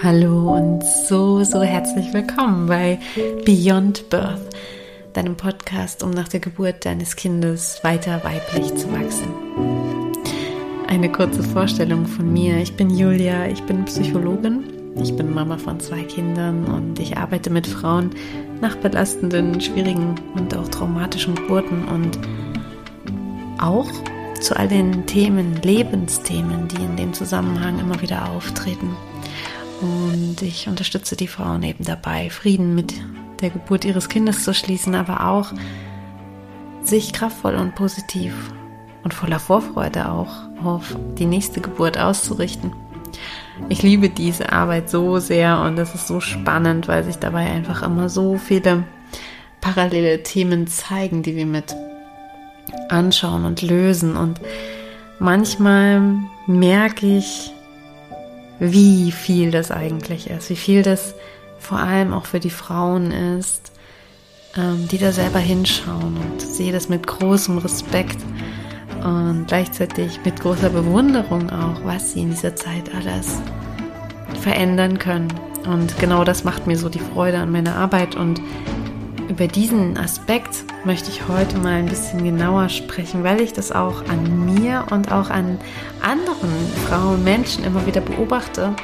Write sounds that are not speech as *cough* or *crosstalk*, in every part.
Hallo und so, so herzlich willkommen bei Beyond Birth, deinem Podcast, um nach der Geburt deines Kindes weiter weiblich zu wachsen. Eine kurze Vorstellung von mir. Ich bin Julia, ich bin Psychologin, ich bin Mama von zwei Kindern und ich arbeite mit Frauen nach belastenden, schwierigen und auch traumatischen Geburten und auch zu all den Themen, Lebensthemen, die in dem Zusammenhang immer wieder auftreten. Und ich unterstütze die Frauen eben dabei, Frieden mit der Geburt ihres Kindes zu schließen, aber auch sich kraftvoll und positiv und voller Vorfreude auch auf die nächste Geburt auszurichten. Ich liebe diese Arbeit so sehr und es ist so spannend, weil sich dabei einfach immer so viele parallele Themen zeigen, die wir mit anschauen und lösen. Und manchmal merke ich, wie viel das eigentlich ist, wie viel das vor allem auch für die Frauen ist, ähm, die da selber hinschauen und sehe das mit großem Respekt und gleichzeitig mit großer Bewunderung auch, was sie in dieser Zeit alles verändern können. Und genau das macht mir so die Freude an meiner Arbeit und über diesen Aspekt möchte ich heute mal ein bisschen genauer sprechen, weil ich das auch an mir und auch an anderen Frauen, Menschen immer wieder beobachte,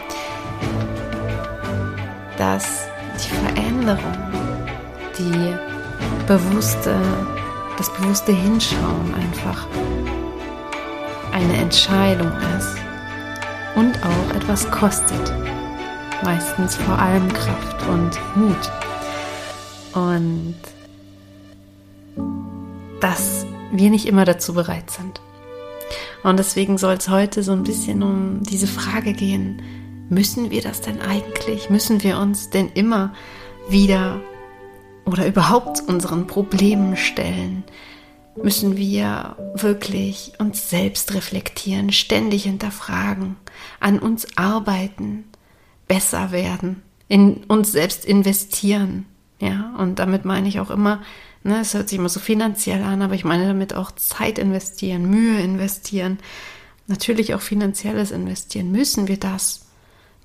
dass die Veränderung, die bewusste, das bewusste Hinschauen einfach eine Entscheidung ist und auch etwas kostet. Meistens vor allem Kraft und Mut. Und dass wir nicht immer dazu bereit sind. Und deswegen soll es heute so ein bisschen um diese Frage gehen, müssen wir das denn eigentlich? Müssen wir uns denn immer wieder oder überhaupt unseren Problemen stellen? Müssen wir wirklich uns selbst reflektieren, ständig hinterfragen, an uns arbeiten, besser werden, in uns selbst investieren? Ja, und damit meine ich auch immer, ne, es hört sich immer so finanziell an, aber ich meine damit auch Zeit investieren, Mühe investieren, natürlich auch finanzielles investieren. Müssen wir das?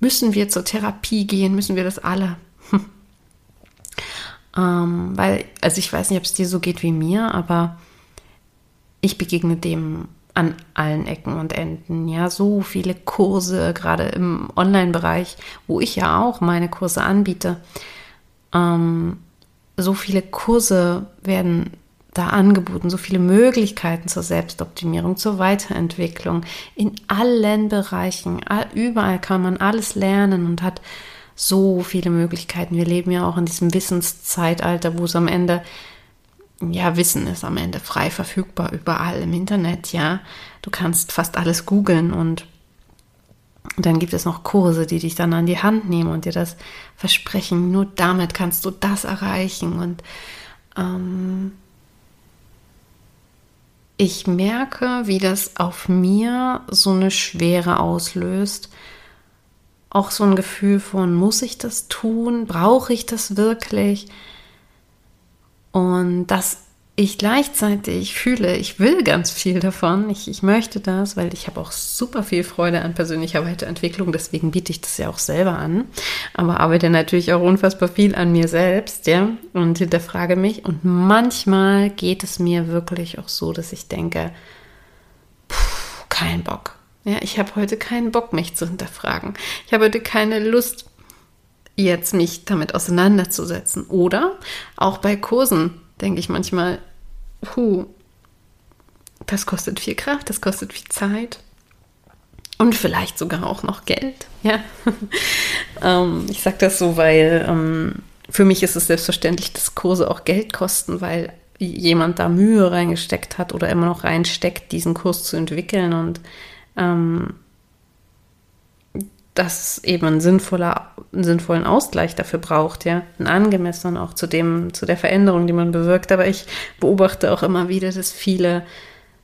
Müssen wir zur Therapie gehen? Müssen wir das alle? *laughs* ähm, weil, also ich weiß nicht, ob es dir so geht wie mir, aber ich begegne dem an allen Ecken und Enden. Ja, so viele Kurse, gerade im Online-Bereich, wo ich ja auch meine Kurse anbiete. Ähm, so viele Kurse werden da angeboten, so viele Möglichkeiten zur Selbstoptimierung, zur Weiterentwicklung in allen Bereichen. Überall kann man alles lernen und hat so viele Möglichkeiten. Wir leben ja auch in diesem Wissenszeitalter, wo es am Ende, ja, Wissen ist am Ende frei verfügbar überall im Internet, ja. Du kannst fast alles googeln und und dann gibt es noch Kurse, die dich dann an die Hand nehmen und dir das versprechen, nur damit kannst du das erreichen. Und ähm, ich merke, wie das auf mir so eine Schwere auslöst. Auch so ein Gefühl von, muss ich das tun? Brauche ich das wirklich? Und das ich gleichzeitig fühle, ich will ganz viel davon, ich, ich möchte das, weil ich habe auch super viel Freude an persönlicher Weiterentwicklung, deswegen biete ich das ja auch selber an, aber arbeite natürlich auch unfassbar viel an mir selbst, ja, und hinterfrage mich und manchmal geht es mir wirklich auch so, dass ich denke, kein Bock. Ja, ich habe heute keinen Bock, mich zu hinterfragen. Ich habe heute keine Lust, jetzt mich damit auseinanderzusetzen. Oder auch bei Kursen denke ich manchmal, puh, das kostet viel Kraft, das kostet viel Zeit und vielleicht sogar auch noch Geld. Ja, *laughs* ähm, ich sage das so, weil ähm, für mich ist es selbstverständlich, dass Kurse auch Geld kosten, weil jemand da Mühe reingesteckt hat oder immer noch reinsteckt, diesen Kurs zu entwickeln und ähm, dass es eben einen, sinnvoller, einen sinnvollen Ausgleich dafür braucht, ja, einen angemessenen auch zu dem, zu der Veränderung, die man bewirkt. Aber ich beobachte auch immer wieder, dass viele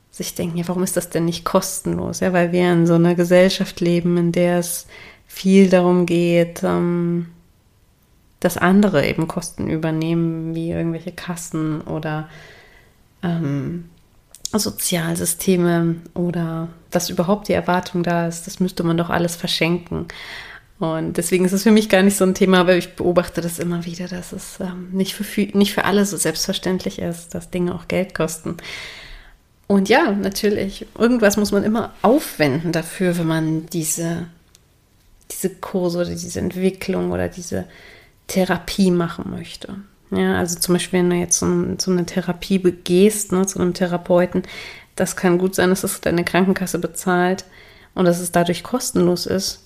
sich denken, ja, warum ist das denn nicht kostenlos? Ja, weil wir in so einer Gesellschaft leben, in der es viel darum geht, ähm, dass andere eben Kosten übernehmen, wie irgendwelche Kassen oder ähm, Sozialsysteme oder dass überhaupt die Erwartung da ist, das müsste man doch alles verschenken. Und deswegen ist es für mich gar nicht so ein Thema, aber ich beobachte das immer wieder, dass es ähm, nicht, für, nicht für alle so selbstverständlich ist, dass Dinge auch Geld kosten. Und ja, natürlich, irgendwas muss man immer aufwenden dafür, wenn man diese, diese Kurse oder diese Entwicklung oder diese Therapie machen möchte. Ja, also zum Beispiel, wenn du jetzt zu, zu einer Therapie gehst, ne, zu einem Therapeuten, das kann gut sein, dass es deine Krankenkasse bezahlt und dass es dadurch kostenlos ist,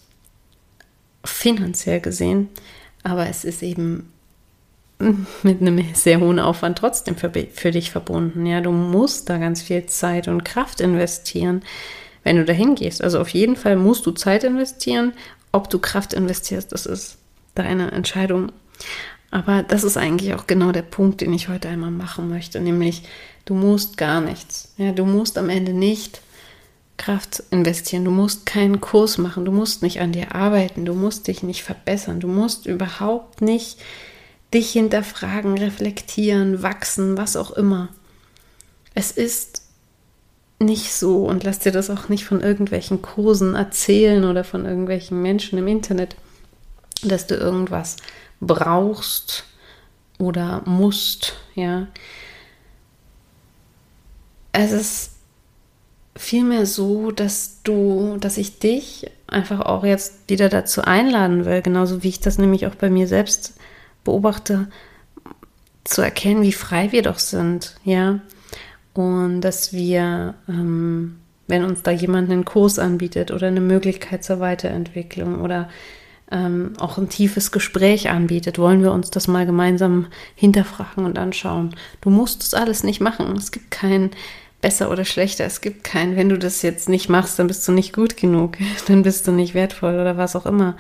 finanziell gesehen. Aber es ist eben *laughs* mit einem sehr hohen Aufwand trotzdem für, für dich verbunden. Ja, du musst da ganz viel Zeit und Kraft investieren, wenn du dahin gehst. Also auf jeden Fall musst du Zeit investieren. Ob du Kraft investierst, das ist deine Entscheidung. Aber das ist eigentlich auch genau der Punkt, den ich heute einmal machen möchte, nämlich du musst gar nichts. Ja, du musst am Ende nicht Kraft investieren, du musst keinen Kurs machen, du musst nicht an dir arbeiten, du musst dich nicht verbessern, du musst überhaupt nicht dich hinterfragen, reflektieren, wachsen, was auch immer. Es ist nicht so. Und lass dir das auch nicht von irgendwelchen Kursen erzählen oder von irgendwelchen Menschen im Internet, dass du irgendwas brauchst oder musst, ja. Es ist vielmehr so, dass du, dass ich dich einfach auch jetzt wieder dazu einladen will, genauso wie ich das nämlich auch bei mir selbst beobachte, zu erkennen, wie frei wir doch sind, ja. Und dass wir, ähm, wenn uns da jemand einen Kurs anbietet oder eine Möglichkeit zur Weiterentwicklung oder ähm, auch ein tiefes Gespräch anbietet, wollen wir uns das mal gemeinsam hinterfragen und anschauen. Du musst das alles nicht machen. Es gibt kein besser oder schlechter. Es gibt kein, wenn du das jetzt nicht machst, dann bist du nicht gut genug, *laughs* dann bist du nicht wertvoll oder was auch immer.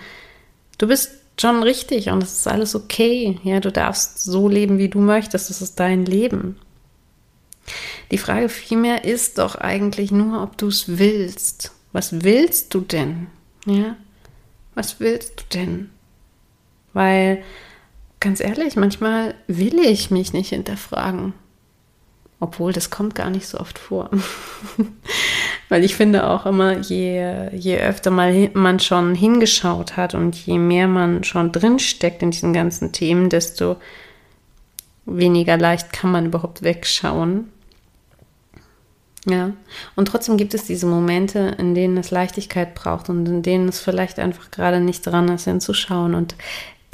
Du bist schon richtig und es ist alles okay. Ja, du darfst so leben, wie du möchtest. Das ist dein Leben. Die Frage vielmehr ist doch eigentlich nur, ob du es willst. Was willst du denn? Ja, was willst du denn? Weil, ganz ehrlich, manchmal will ich mich nicht hinterfragen. Obwohl, das kommt gar nicht so oft vor. *laughs* Weil ich finde auch immer, je, je öfter mal man schon hingeschaut hat und je mehr man schon drinsteckt in diesen ganzen Themen, desto weniger leicht kann man überhaupt wegschauen. Ja, und trotzdem gibt es diese Momente, in denen es Leichtigkeit braucht und in denen es vielleicht einfach gerade nicht dran ist, hinzuschauen und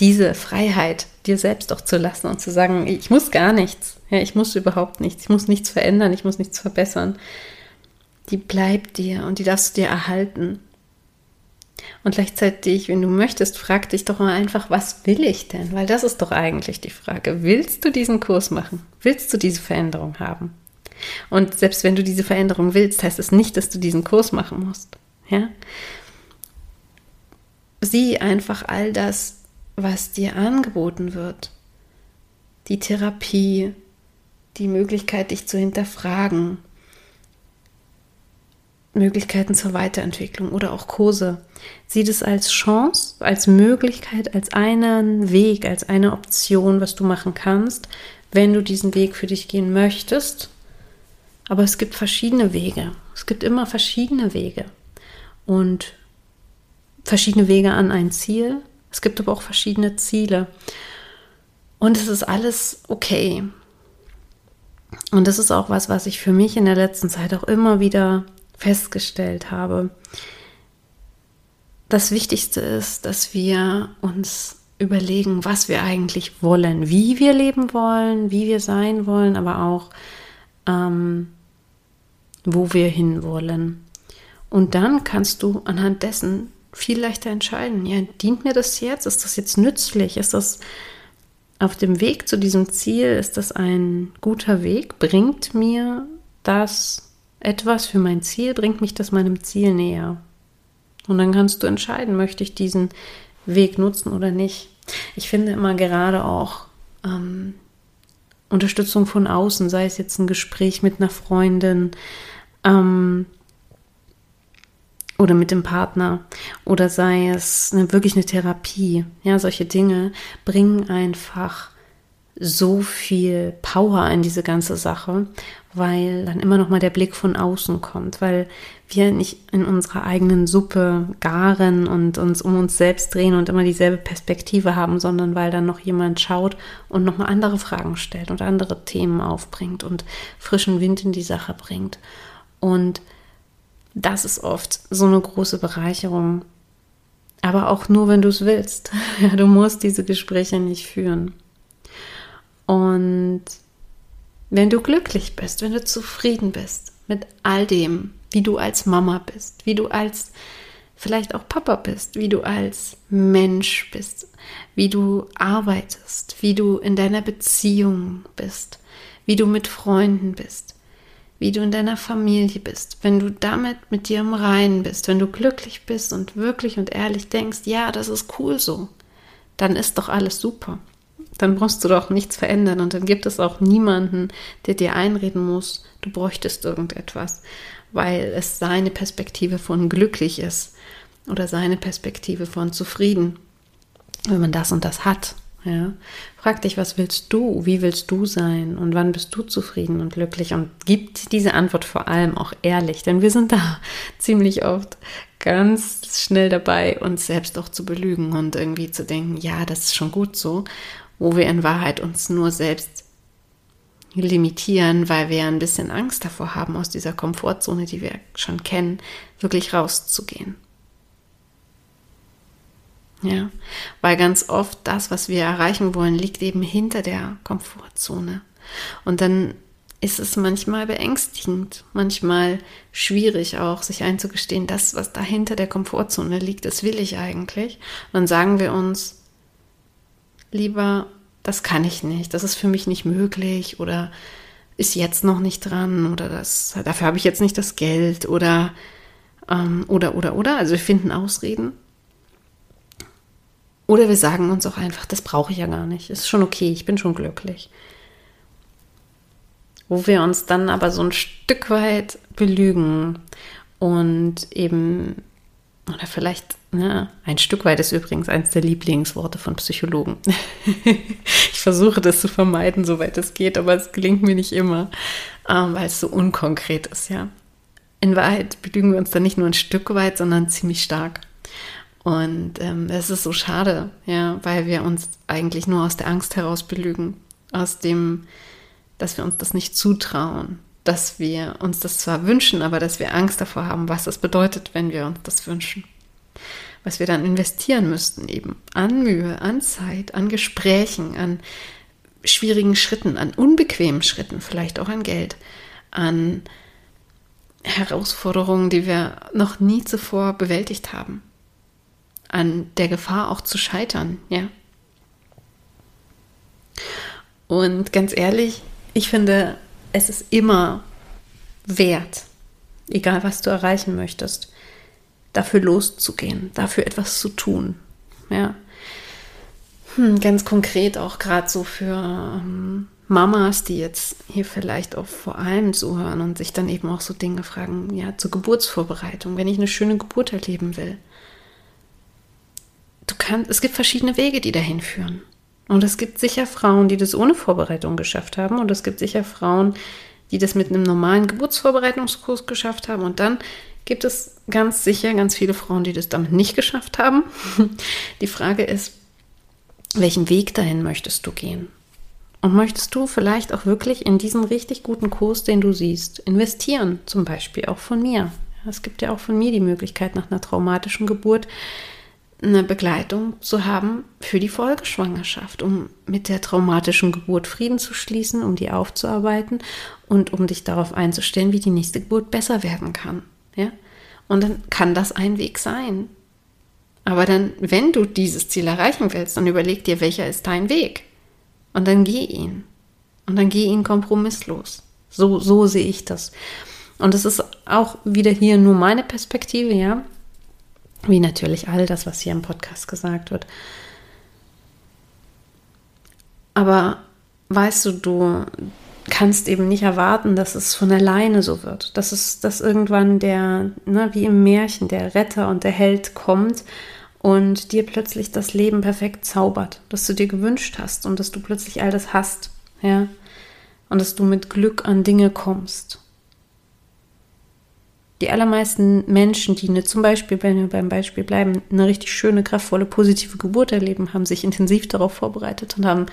diese Freiheit dir selbst auch zu lassen und zu sagen, ich muss gar nichts, ja, ich muss überhaupt nichts, ich muss nichts verändern, ich muss nichts verbessern. Die bleibt dir und die darfst du dir erhalten. Und gleichzeitig, wenn du möchtest, frag dich doch mal einfach, was will ich denn? Weil das ist doch eigentlich die Frage. Willst du diesen Kurs machen? Willst du diese Veränderung haben? Und selbst wenn du diese Veränderung willst, heißt es nicht, dass du diesen Kurs machen musst. Ja? Sieh einfach all das, was dir angeboten wird. Die Therapie, die Möglichkeit, dich zu hinterfragen, Möglichkeiten zur Weiterentwicklung oder auch Kurse. Sieh das als Chance, als Möglichkeit, als einen Weg, als eine Option, was du machen kannst, wenn du diesen Weg für dich gehen möchtest aber es gibt verschiedene Wege. Es gibt immer verschiedene Wege. Und verschiedene Wege an ein Ziel. Es gibt aber auch verschiedene Ziele. Und es ist alles okay. Und das ist auch was, was ich für mich in der letzten Zeit auch immer wieder festgestellt habe. Das Wichtigste ist, dass wir uns überlegen, was wir eigentlich wollen, wie wir leben wollen, wie wir sein wollen, aber auch ähm, wo wir hinwollen. Und dann kannst du anhand dessen viel leichter entscheiden. Ja, dient mir das jetzt? Ist das jetzt nützlich? Ist das auf dem Weg zu diesem Ziel? Ist das ein guter Weg? Bringt mir das etwas für mein Ziel? Bringt mich das meinem Ziel näher? Und dann kannst du entscheiden, möchte ich diesen Weg nutzen oder nicht. Ich finde immer gerade auch ähm, Unterstützung von außen, sei es jetzt ein Gespräch mit einer Freundin, ähm, oder mit dem Partner oder sei es eine, wirklich eine Therapie. Ja, solche Dinge bringen einfach so viel Power in diese ganze Sache, weil dann immer noch mal der Blick von außen kommt, weil wir nicht in unserer eigenen Suppe garen und uns um uns selbst drehen und immer dieselbe Perspektive haben, sondern weil dann noch jemand schaut und noch mal andere Fragen stellt und andere Themen aufbringt und frischen Wind in die Sache bringt. Und das ist oft so eine große Bereicherung. Aber auch nur, wenn du es willst. *laughs* Ja, du musst diese Gespräche nicht führen. Und wenn du glücklich bist, wenn du zufrieden bist mit all dem, wie du als Mama bist, wie du als vielleicht auch Papa bist, wie du als Mensch bist, wie du arbeitest, wie du in deiner Beziehung bist, wie du mit Freunden bist, wie du in deiner Familie bist, wenn du damit mit dir im Reinen bist, wenn du glücklich bist und wirklich und ehrlich denkst, ja, das ist cool so, dann ist doch alles super. Dann brauchst du doch nichts verändern und dann gibt es auch niemanden, der dir einreden muss, du bräuchtest irgendetwas, weil es seine Perspektive von glücklich ist oder seine Perspektive von zufrieden, wenn man das und das hat. Ja? Frag dich, was willst du? Wie willst du sein? Und wann bist du zufrieden und glücklich? Und gib diese Antwort vor allem auch ehrlich, denn wir sind da *laughs* ziemlich oft ganz schnell dabei, uns selbst auch zu belügen und irgendwie zu denken, ja, das ist schon gut so, wo wir in Wahrheit uns nur selbst limitieren, weil wir ein bisschen Angst davor haben, aus dieser Komfortzone, die wir schon kennen, wirklich rauszugehen. Ja, weil ganz oft das, was wir erreichen wollen, liegt eben hinter der Komfortzone. Und dann ist es manchmal beängstigend, manchmal schwierig auch, sich einzugestehen, das, was da hinter der Komfortzone liegt, das will ich eigentlich. Und dann sagen wir uns lieber, das kann ich nicht, das ist für mich nicht möglich oder ist jetzt noch nicht dran oder das, dafür habe ich jetzt nicht das Geld oder, ähm, oder, oder, oder. Also wir finden Ausreden oder wir sagen uns auch einfach, das brauche ich ja gar nicht. Ist schon okay, ich bin schon glücklich. Wo wir uns dann aber so ein Stück weit belügen und eben, oder vielleicht, ne, ein Stück weit ist übrigens eines der Lieblingsworte von Psychologen. *laughs* ich versuche das zu vermeiden, soweit es geht, aber es gelingt mir nicht immer, ähm, weil es so unkonkret ist, ja. In Wahrheit belügen wir uns dann nicht nur ein Stück weit, sondern ziemlich stark. Und ähm, es ist so schade, ja, weil wir uns eigentlich nur aus der Angst heraus belügen, aus dem, dass wir uns das nicht zutrauen, dass wir uns das zwar wünschen, aber dass wir Angst davor haben, was das bedeutet, wenn wir uns das wünschen. Was wir dann investieren müssten eben an Mühe, an Zeit, an Gesprächen, an schwierigen Schritten, an unbequemen Schritten, vielleicht auch an Geld, an Herausforderungen, die wir noch nie zuvor bewältigt haben an der Gefahr auch zu scheitern, ja. Und ganz ehrlich, ich finde, es ist immer wert, egal was du erreichen möchtest, dafür loszugehen, dafür etwas zu tun, ja. Hm, ganz konkret auch gerade so für ähm, Mamas, die jetzt hier vielleicht auch vor allem zuhören und sich dann eben auch so Dinge fragen, ja, zur Geburtsvorbereitung, wenn ich eine schöne Geburt erleben will du kannst, es gibt verschiedene Wege, die dahin führen. Und es gibt sicher Frauen, die das ohne Vorbereitung geschafft haben. Und es gibt sicher Frauen, die das mit einem normalen Geburtsvorbereitungskurs geschafft haben. Und dann gibt es ganz sicher ganz viele Frauen, die das damit nicht geschafft haben. *laughs* Die Frage ist, welchen Weg dahin möchtest du gehen? Und möchtest du vielleicht auch wirklich in diesen richtig guten Kurs, den du siehst, investieren? Zum Beispiel auch von mir. Es gibt ja auch von mir die Möglichkeit, nach einer traumatischen Geburt eine Begleitung zu haben für die Folgeschwangerschaft, um mit der traumatischen Geburt Frieden zu schließen, um die aufzuarbeiten und um dich darauf einzustellen, wie die nächste Geburt besser werden kann. Ja? Und dann kann das ein Weg sein. Aber dann, wenn du dieses Ziel erreichen willst, dann überleg dir, welcher ist dein Weg. Und dann geh ihn. Und dann geh ihn kompromisslos. So, so sehe ich das. Und es ist auch wieder hier nur meine Perspektive, ja. Wie natürlich all das, was hier im Podcast gesagt wird. Aber weißt du, du kannst eben nicht erwarten, dass es von alleine so wird. Dass es, dass irgendwann der, ne, wie im Märchen, der Retter und der Held kommt und dir plötzlich das Leben perfekt zaubert, das du dir gewünscht hast und dass du plötzlich all das hast, ja, und dass du mit Glück an Dinge kommst. Die allermeisten Menschen, die eine, zum Beispiel, wenn wir beim Beispiel bleiben, eine richtig schöne, kraftvolle, positive Geburt erleben, haben sich intensiv darauf vorbereitet und haben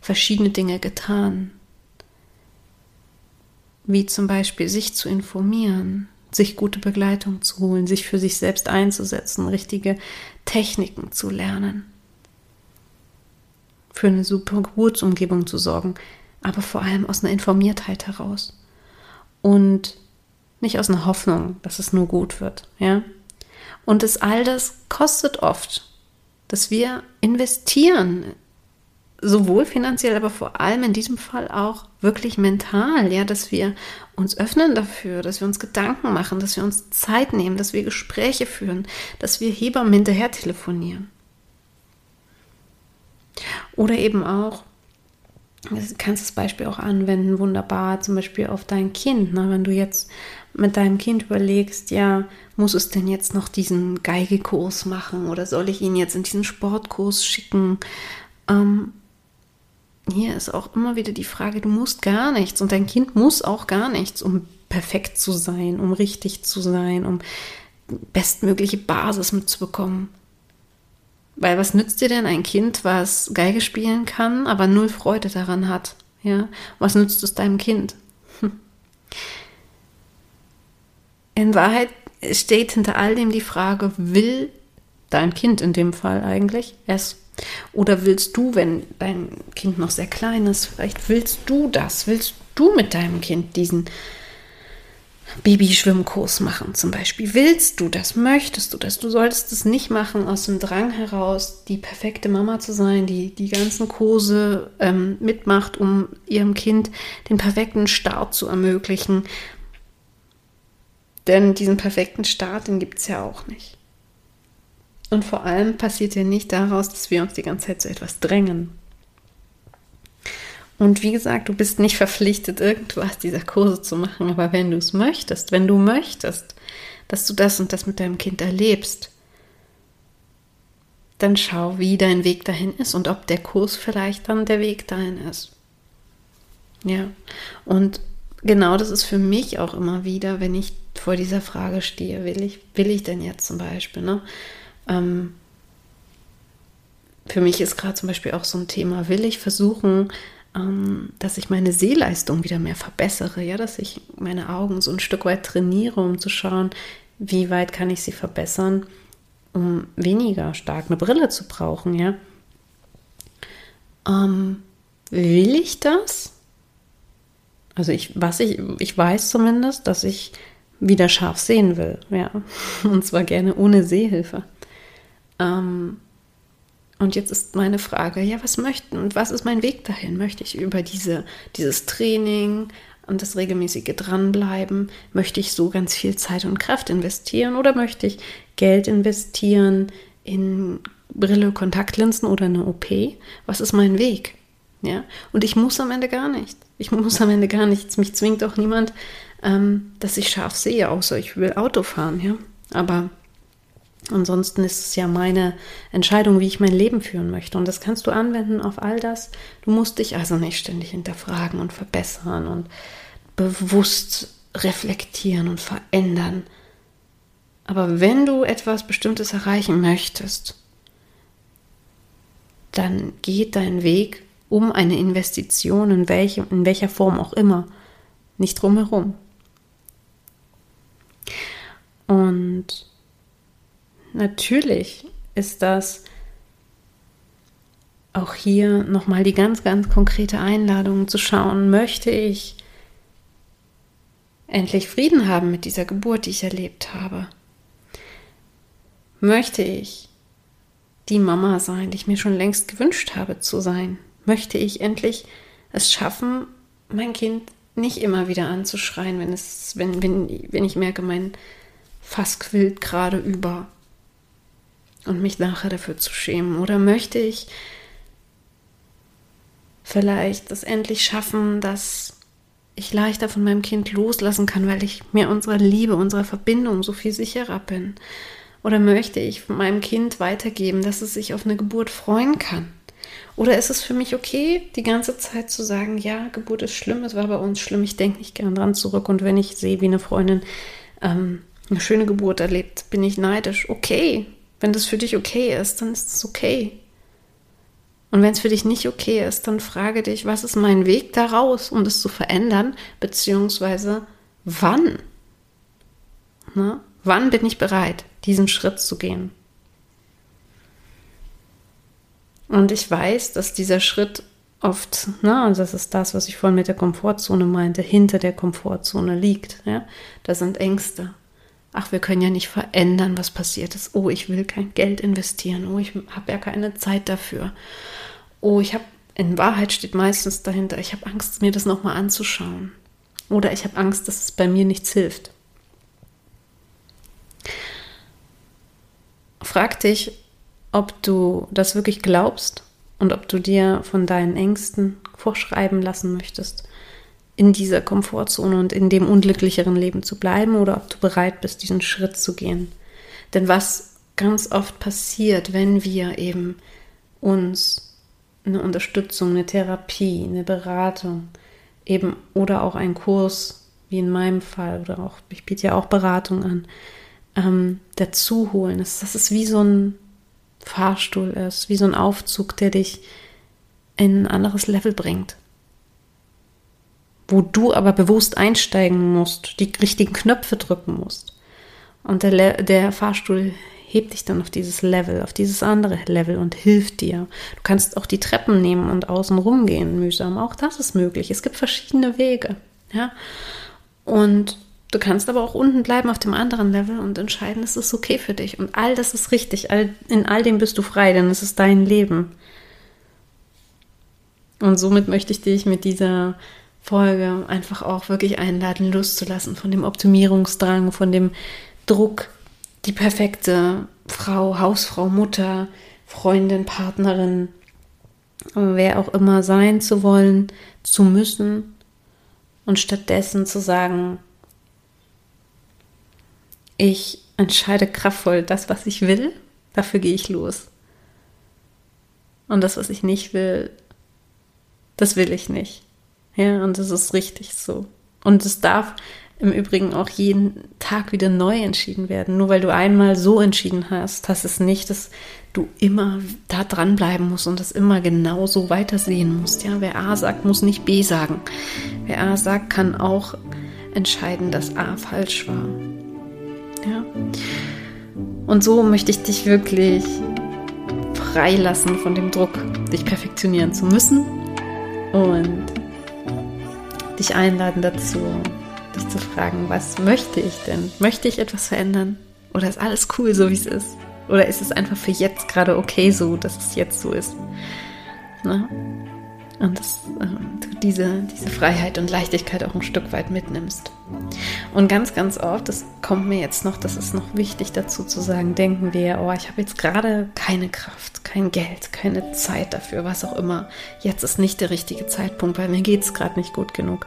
verschiedene Dinge getan. Wie zum Beispiel sich zu informieren, sich gute Begleitung zu holen, sich für sich selbst einzusetzen, richtige Techniken zu lernen, für eine super Geburtsumgebung zu sorgen, aber vor allem aus einer Informiertheit heraus und nicht aus einer Hoffnung, dass es nur gut wird, ja? Und das all das kostet oft, dass wir investieren sowohl finanziell, aber vor allem in diesem Fall auch wirklich mental, ja, dass wir uns öffnen dafür, dass wir uns Gedanken machen, dass wir uns Zeit nehmen, dass wir Gespräche führen, dass wir Hebammen hinterher telefonieren. Oder eben auch, du kannst das Beispiel auch anwenden, wunderbar, zum Beispiel auf dein Kind. Ne? Wenn du jetzt mit deinem Kind überlegst, ja, muss es denn jetzt noch diesen Geigekurs machen oder soll ich ihn jetzt in diesen Sportkurs schicken? Ähm, hier ist auch immer wieder die Frage, du musst gar nichts und dein Kind muss auch gar nichts, um perfekt zu sein, um richtig zu sein, um bestmögliche Basis mitzubekommen. Weil was nützt dir denn ein Kind, was Geige spielen kann, aber null Freude daran hat? Ja, was nützt es deinem Kind? Hm. In Wahrheit steht hinter all dem die Frage, will dein Kind in dem Fall eigentlich es oder willst du, wenn dein Kind noch sehr klein ist, vielleicht willst du das? Willst du mit deinem Kind diesen Babyschwimmkurs machen zum Beispiel? Willst du das? Möchtest du das? Du solltest es nicht machen aus dem Drang heraus, die perfekte Mama zu sein, die die ganzen Kurse ähm, mitmacht, um ihrem Kind den perfekten Start zu ermöglichen. Denn diesen perfekten Start, den gibt es ja auch nicht. Und vor allem passiert ja nicht daraus, dass wir uns die ganze Zeit zu etwas drängen. Und wie gesagt, du bist nicht verpflichtet, irgendwas dieser Kurse zu machen, aber wenn du es möchtest, wenn du möchtest, dass du das und das mit deinem Kind erlebst, dann schau, wie dein Weg dahin ist und ob der Kurs vielleicht dann der Weg dahin ist. Ja, und genau das ist für mich auch immer wieder, wenn ich vor dieser Frage stehe, will ich, will ich denn jetzt zum Beispiel, ne? Ähm, für mich ist gerade zum Beispiel auch so ein Thema, will ich versuchen, ähm, dass ich meine Sehleistung wieder mehr verbessere, ja, dass ich meine Augen so ein Stück weit trainiere, um zu schauen, wie weit kann ich sie verbessern, um weniger stark eine Brille zu brauchen, ja. Ähm, will ich das? Also ich, was ich, ich weiß zumindest, dass ich wieder scharf sehen will, ja. *laughs* Und zwar gerne ohne Sehhilfe. Ähm, und jetzt ist meine Frage, ja, was möchten und was ist mein Weg dahin? Möchte ich über diese, dieses Training und das regelmäßige Dranbleiben, möchte ich so ganz viel Zeit und Kraft investieren oder möchte ich Geld investieren in Brille, Kontaktlinsen oder eine OP? Was ist mein Weg? Ja, und ich muss am Ende gar nichts. Ich muss am Ende gar nichts. Mich zwingt auch niemand, ähm, dass ich scharf sehe, außer ich will Auto fahren, ja. Aber Ansonsten ist es ja meine Entscheidung, wie ich mein Leben führen möchte. Und das kannst du anwenden auf all das. Du musst dich also nicht ständig hinterfragen und verbessern und bewusst reflektieren und verändern. Aber wenn du etwas Bestimmtes erreichen möchtest, dann geht dein Weg um eine Investition, in, welche, in welcher Form auch immer, nicht drumherum. Und natürlich ist das auch hier nochmal die ganz, ganz konkrete Einladung zu schauen, möchte ich endlich Frieden haben mit dieser Geburt, die ich erlebt habe? Möchte ich die Mama sein, die ich mir schon längst gewünscht habe zu sein? Möchte ich endlich es schaffen, mein Kind nicht immer wieder anzuschreien, wenn, es, wenn, wenn, wenn ich merke, mein Fass quillt gerade über? und mich nachher dafür zu schämen? Oder möchte ich vielleicht es endlich schaffen, dass ich leichter von meinem Kind loslassen kann, weil ich mir unserer Liebe, unserer Verbindung so viel sicherer bin? Oder möchte ich meinem Kind weitergeben, dass es sich auf eine Geburt freuen kann? Oder ist es für mich okay, die ganze Zeit zu sagen, ja, Geburt ist schlimm, es war bei uns schlimm, ich denke nicht gern dran zurück. Und wenn ich sehe, wie eine Freundin ähm, eine schöne Geburt erlebt, bin ich neidisch. Okay, wenn das für dich okay ist, dann ist es okay. Und wenn es für dich nicht okay ist, dann frage dich, was ist mein Weg daraus, um das zu verändern, beziehungsweise wann? Na, wann bin ich bereit, diesen Schritt zu gehen? Und ich weiß, dass dieser Schritt oft, ne, und das ist das, was ich vorhin mit der Komfortzone meinte, hinter der Komfortzone liegt. Ja? Da sind Ängste. Ach, wir können ja nicht verändern, was passiert ist. Oh, ich will kein Geld investieren. Oh, ich habe ja keine Zeit dafür. Oh, ich habe, in Wahrheit steht meistens dahinter, ich habe Angst, mir das nochmal anzuschauen. Oder ich habe Angst, dass es bei mir nichts hilft. Frag dich, ob du das wirklich glaubst und ob du dir von deinen Ängsten vorschreiben lassen möchtest, in dieser Komfortzone und in dem unglücklicheren Leben zu bleiben oder ob du bereit bist, diesen Schritt zu gehen. Denn was ganz oft passiert, wenn wir eben uns eine Unterstützung, eine Therapie, eine Beratung eben oder auch einen Kurs, wie in meinem Fall, oder auch, ich biete ja auch Beratung an, ähm, dazu holen. Das, das ist wie so ein Fahrstuhl ist, wie so ein Aufzug, der dich in ein anderes Level bringt. Wo du aber bewusst einsteigen musst, die richtigen Knöpfe drücken musst. Und der, Le der Fahrstuhl hebt dich dann auf dieses Level, auf dieses andere Level und hilft dir. Du kannst auch die Treppen nehmen und außen rumgehen mühsam. Auch das ist möglich. Es gibt verschiedene Wege. Ja. Und Du kannst aber auch unten bleiben auf dem anderen Level und entscheiden, es ist okay für dich. Und all das ist richtig. All, in all dem bist du frei, denn es ist dein Leben. Und somit möchte ich dich mit dieser Folge einfach auch wirklich einladen, loszulassen von dem Optimierungsdrang, von dem Druck, die perfekte Frau, Hausfrau, Mutter, Freundin, Partnerin, wer auch immer sein zu wollen, zu müssen und stattdessen zu sagen, ich entscheide kraftvoll das, was ich will, dafür gehe ich los. Und das, was ich nicht will, das will ich nicht. Ja, und das ist richtig so. Und es darf im Übrigen auch jeden Tag wieder neu entschieden werden. Nur weil du einmal so entschieden hast, heißt es nicht, dass du immer da dranbleiben musst und das immer genau so weitersehen musst. Ja, wer A sagt, muss nicht B sagen. Wer A sagt, kann auch entscheiden, dass A falsch war. Und so möchte ich dich wirklich freilassen von dem Druck, dich perfektionieren zu müssen und dich einladen dazu, dich zu fragen, was möchte ich denn? Möchte ich etwas verändern? Oder ist alles cool, so wie es ist? Oder ist es einfach für jetzt gerade okay so, dass es jetzt so ist? Ne? Und dass äh, du diese, diese Freiheit und Leichtigkeit auch ein Stück weit mitnimmst. Und ganz, ganz oft, das kommt mir jetzt noch, das ist noch wichtig dazu zu sagen, denken wir, oh, ich habe jetzt gerade keine Kraft, kein Geld, keine Zeit dafür, was auch immer. Jetzt ist nicht der richtige Zeitpunkt, weil mir geht es gerade nicht gut genug.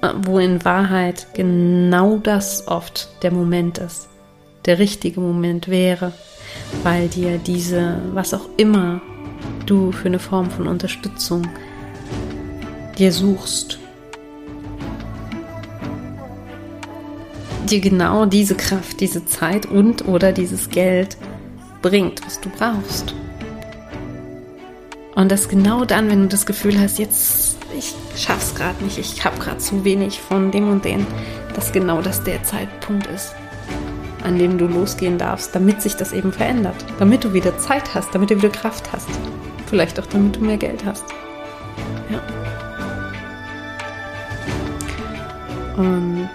Äh, wo in Wahrheit genau das oft der Moment ist, der richtige Moment wäre, weil dir diese, was auch immer du für eine Form von Unterstützung dir suchst, dir genau diese Kraft, diese Zeit und oder dieses Geld bringt, was du brauchst. Und das genau dann, wenn du das Gefühl hast, jetzt ich schaff's gerade nicht, ich habe gerade zu wenig von dem und dem, dass genau das der Zeitpunkt ist, an dem du losgehen darfst, damit sich das eben verändert, damit du wieder Zeit hast, damit du wieder Kraft hast. Vielleicht auch, damit du mehr Geld hast. Ja. Und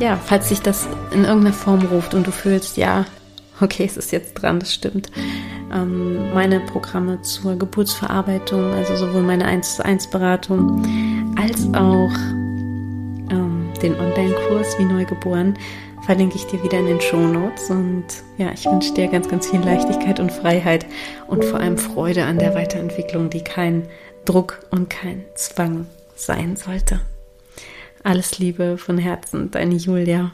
ja, falls sich das in irgendeiner Form ruft und du fühlst, ja, okay, es ist jetzt dran, das stimmt. Ähm, meine Programme zur Geburtsverarbeitung, also sowohl meine 1 zu 1 Beratung als auch ähm, den Online-Kurs wie Neugeboren verlinke ich dir wieder in den Show Notes. Und ja, ich wünsche dir ganz, ganz viel Leichtigkeit und Freiheit und vor allem Freude an der Weiterentwicklung, die kein Druck und kein Zwang sein sollte. Alles Liebe von Herzen, deine Julia.